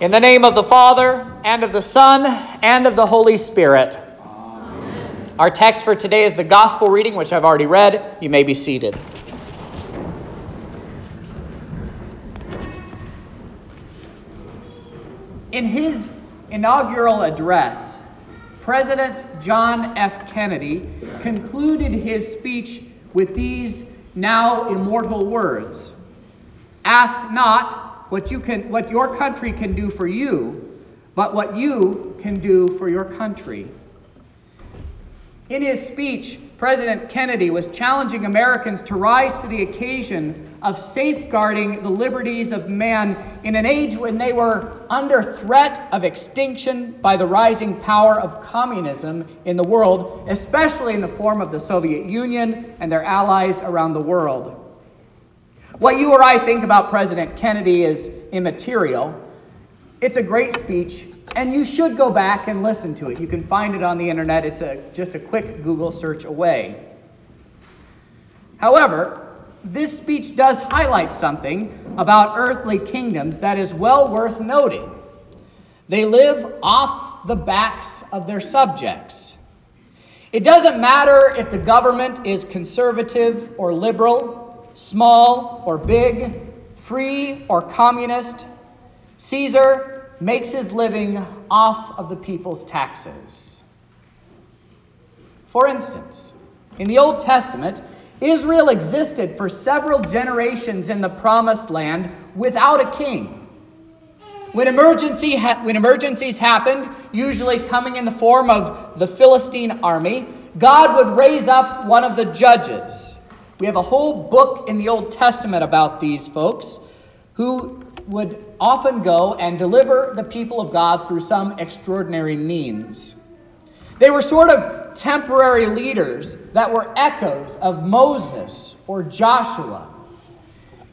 In the name of the Father, and of the Son, and of the Holy Spirit. Amen. Our text for today is the Gospel reading, which I've already read. You may be seated. In his inaugural address, President John F. Kennedy concluded his speech with these now immortal words Ask not what, you can, what your country can do for you, but what you can do for your country. In his speech, President Kennedy was challenging Americans to rise to the occasion of safeguarding the liberties of man in an age when they were under threat of extinction by the rising power of communism in the world, especially in the form of the Soviet Union and their allies around the world. What you or I think about President Kennedy is immaterial. It's a great speech, and you should go back and listen to it. You can find it on the internet, it's a, just a quick Google search away. However, this speech does highlight something about earthly kingdoms that is well worth noting. They live off the backs of their subjects. It doesn't matter if the government is conservative or liberal, small or big, free or communist, Caesar makes his living off of the people's taxes. For instance, in the Old Testament, Israel existed for several generations in the promised land without a king. When, emergency ha- when emergencies happened, usually coming in the form of the Philistine army, God would raise up one of the judges we have a whole book in the Old Testament about these folks who would often go and deliver the people of God through some extraordinary means. They were sort of temporary leaders that were echoes of Moses or Joshua.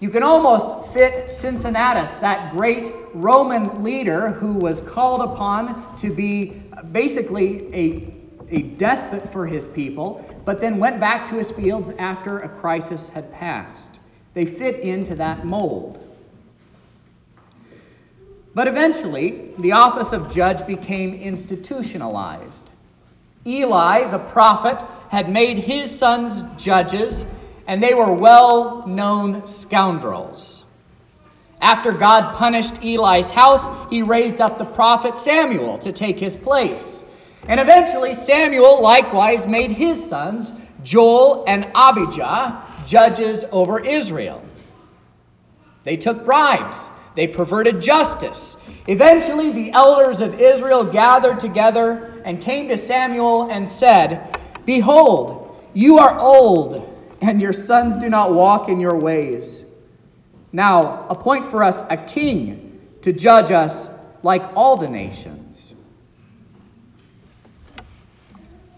You can almost fit Cincinnatus, that great Roman leader who was called upon to be basically a, a despot for his people, but then went back to his fields after a crisis had passed. They fit into that mold. But eventually, the office of judge became institutionalized. Eli, the prophet, had made his sons judges, and they were well known scoundrels. After God punished Eli's house, he raised up the prophet Samuel to take his place. And eventually, Samuel likewise made his sons, Joel and Abijah, judges over Israel. They took bribes, they perverted justice. Eventually, the elders of Israel gathered together and came to Samuel and said, Behold, you are old, and your sons do not walk in your ways. Now, appoint for us a king to judge us like all the nations.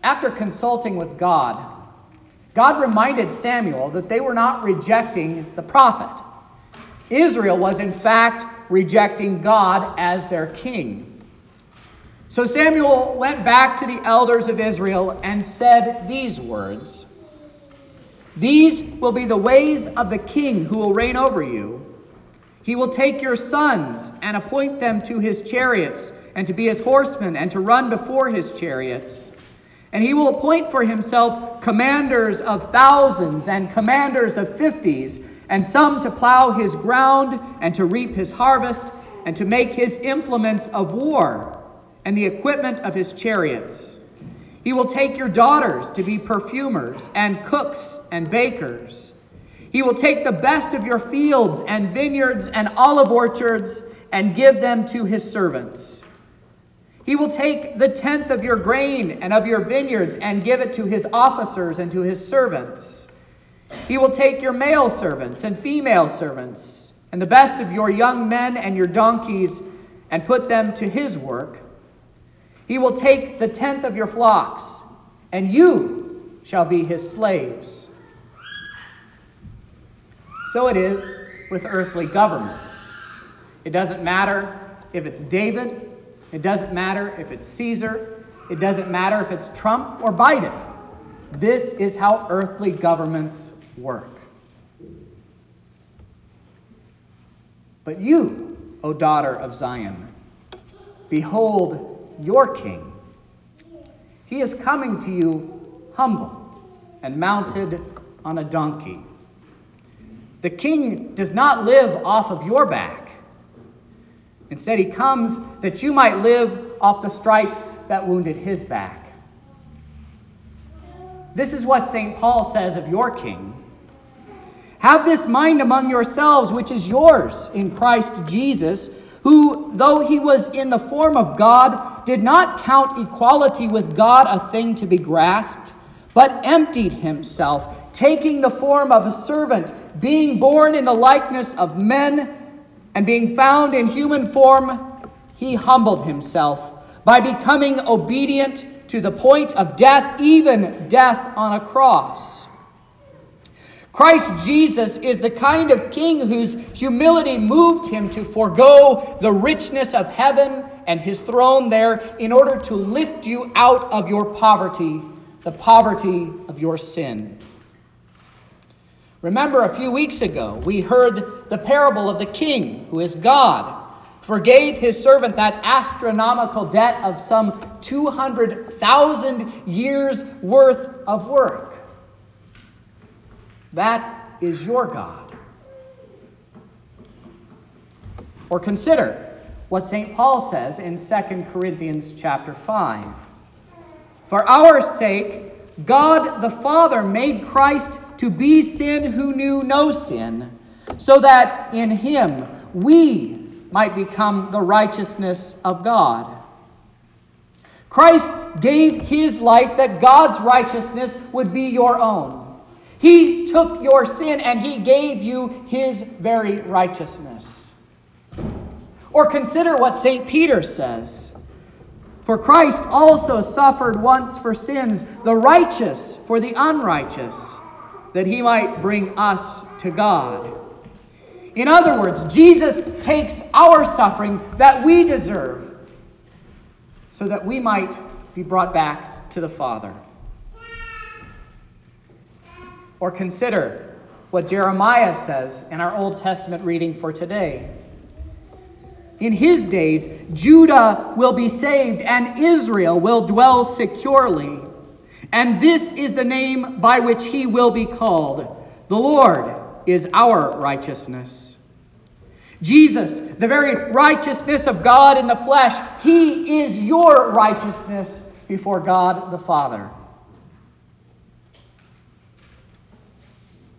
After consulting with God, God reminded Samuel that they were not rejecting the prophet. Israel was, in fact, rejecting God as their king. So Samuel went back to the elders of Israel and said these words These will be the ways of the king who will reign over you. He will take your sons and appoint them to his chariots and to be his horsemen and to run before his chariots. And he will appoint for himself commanders of thousands and commanders of fifties, and some to plow his ground and to reap his harvest, and to make his implements of war and the equipment of his chariots. He will take your daughters to be perfumers and cooks and bakers. He will take the best of your fields and vineyards and olive orchards and give them to his servants. He will take the tenth of your grain and of your vineyards and give it to his officers and to his servants. He will take your male servants and female servants and the best of your young men and your donkeys and put them to his work. He will take the tenth of your flocks, and you shall be his slaves. So it is with earthly governments. It doesn't matter if it's David it doesn't matter if it's Caesar, it doesn't matter if it's Trump or Biden. This is how earthly governments work. But you O daughter of Zion. Behold your king. He is coming to you humble and mounted on a donkey. The king does not live off of your back. Instead, he comes that you might live off the stripes that wounded his back. This is what St. Paul says of your king. Have this mind among yourselves, which is yours in Christ Jesus, who, though he was in the form of God, did not count equality with God a thing to be grasped, but emptied himself, taking the form of a servant, being born in the likeness of men, and being found in human form, he humbled himself by becoming obedient to the point of death, even death on a cross. Christ Jesus is the kind of king whose humility moved him to forego the richness of heaven and his throne there in order to lift you out of your poverty, the poverty of your sin. Remember, a few weeks ago, we heard the parable of the king who is God, forgave his servant that astronomical debt of some 200,000 years worth of work. That is your God. Or consider what St. Paul says in 2 Corinthians chapter 5. For our sake, God the Father made Christ to be sin who knew no sin, so that in him we might become the righteousness of God. Christ gave his life that God's righteousness would be your own. He took your sin and he gave you his very righteousness. Or consider what St. Peter says. For Christ also suffered once for sins, the righteous for the unrighteous, that he might bring us to God. In other words, Jesus takes our suffering that we deserve so that we might be brought back to the Father. Or consider what Jeremiah says in our Old Testament reading for today. In his days, Judah will be saved and Israel will dwell securely. And this is the name by which he will be called The Lord is our righteousness. Jesus, the very righteousness of God in the flesh, he is your righteousness before God the Father.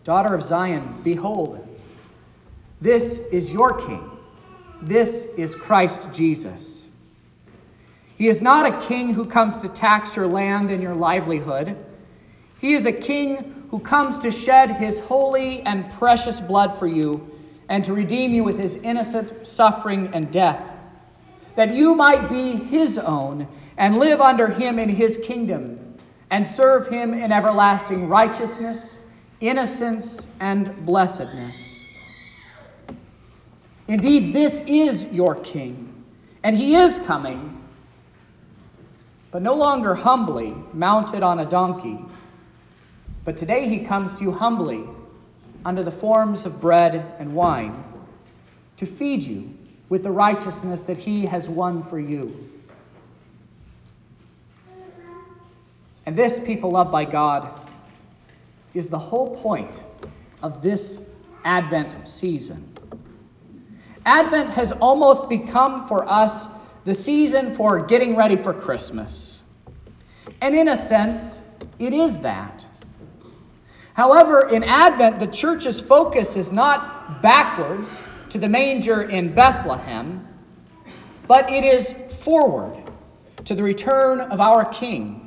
Daughter of Zion, behold, this is your king. This is Christ Jesus. He is not a king who comes to tax your land and your livelihood. He is a king who comes to shed his holy and precious blood for you and to redeem you with his innocent suffering and death, that you might be his own and live under him in his kingdom and serve him in everlasting righteousness innocence, and blessedness. Indeed, this is your King, and he is coming, but no longer humbly mounted on a donkey. But today he comes to you humbly under the forms of bread and wine to feed you with the righteousness that he has won for you. And this, people loved by God, is the whole point of this Advent season. Advent has almost become for us the season for getting ready for Christmas. And in a sense, it is that. However, in Advent, the church's focus is not backwards to the manger in Bethlehem, but it is forward to the return of our King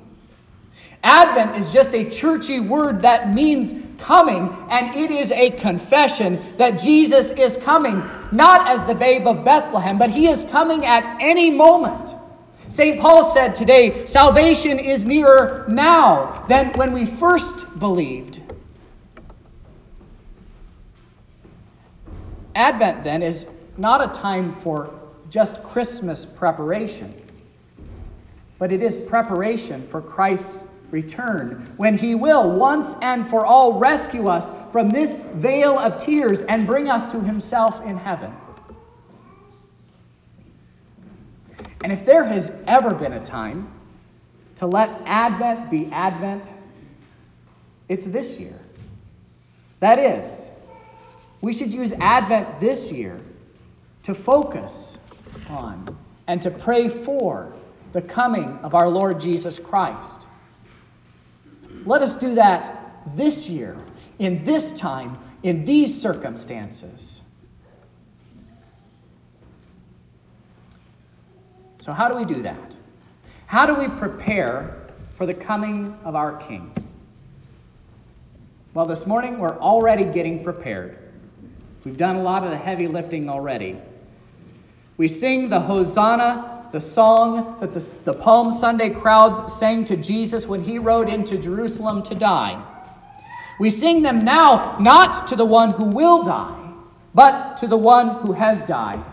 Advent is just a churchy word that means coming, and it is a confession that Jesus is coming, not as the babe of Bethlehem, but he is coming at any moment. St. Paul said today, salvation is nearer now than when we first believed. Advent, then, is not a time for just Christmas preparation, but it is preparation for Christ's return, when he will once and for all rescue us from this vale of tears and bring us to himself in heaven. And if there has ever been a time to let Advent be Advent, it's this year. That is, we should use Advent this year to focus on and to pray for the coming of our Lord Jesus Christ. Let us do that this year, in this time, in these circumstances. So, how do we do that? How do we prepare for the coming of our King? Well, this morning we're already getting prepared. We've done a lot of the heavy lifting already. We sing the Hosanna, the song that the, the Palm Sunday crowds sang to Jesus when he rode into Jerusalem to die. We sing them now not to the one who will die, but to the one who has died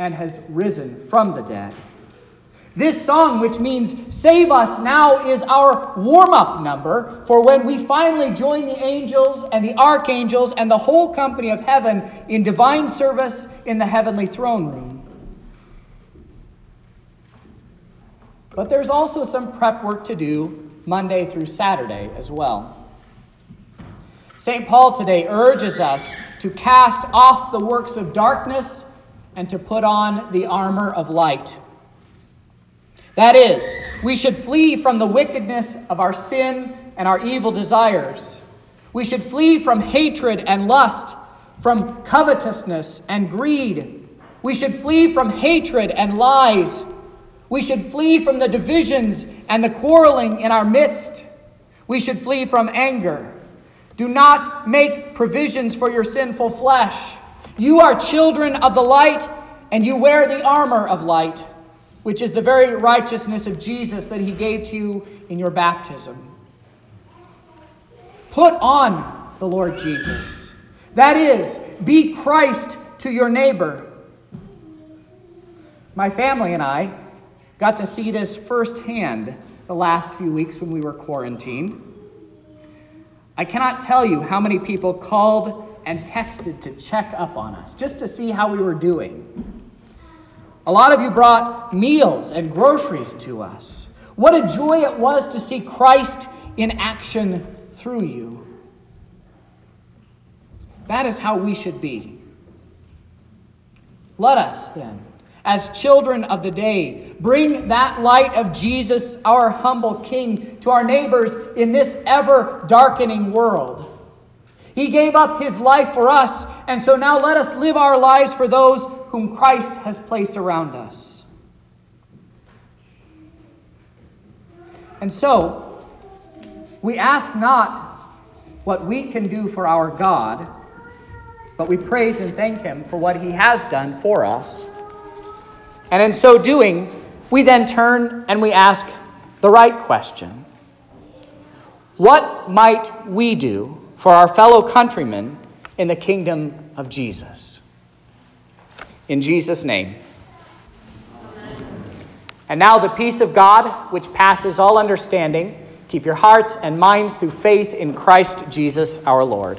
and has risen from the dead. This song, which means save us now, is our warm up number for when we finally join the angels and the archangels and the whole company of heaven in divine service in the heavenly throne room. But there's also some prep work to do Monday through Saturday as well. St. Paul today urges us to cast off the works of darkness and to put on the armor of light. That is, we should flee from the wickedness of our sin and our evil desires. We should flee from hatred and lust, from covetousness and greed. We should flee from hatred and lies. We should flee from the divisions and the quarreling in our midst. We should flee from anger. Do not make provisions for your sinful flesh. You are children of the light, and you wear the armor of light which is the very righteousness of Jesus that he gave to you in your baptism. Put on the Lord Jesus. That is, be Christ to your neighbor. My family and I got to see this firsthand the last few weeks when we were quarantined. I cannot tell you how many people called and texted to check up on us just to see how we were doing. A lot of you brought meals and groceries to us. What a joy it was to see Christ in action through you. That is how we should be. Let us, then, as children of the day, bring that light of Jesus, our humble King, to our neighbors in this ever darkening world. He gave up his life for us, and so now let us live our lives for those whom Christ has placed around us. And so, we ask not what we can do for our God, but we praise and thank Him for what He has done for us. And in so doing, we then turn and we ask the right question What might we do for our fellow countrymen in the kingdom of Jesus? In Jesus' name. And now the peace of God, which passes all understanding, keep your hearts and minds through faith in Christ Jesus our Lord.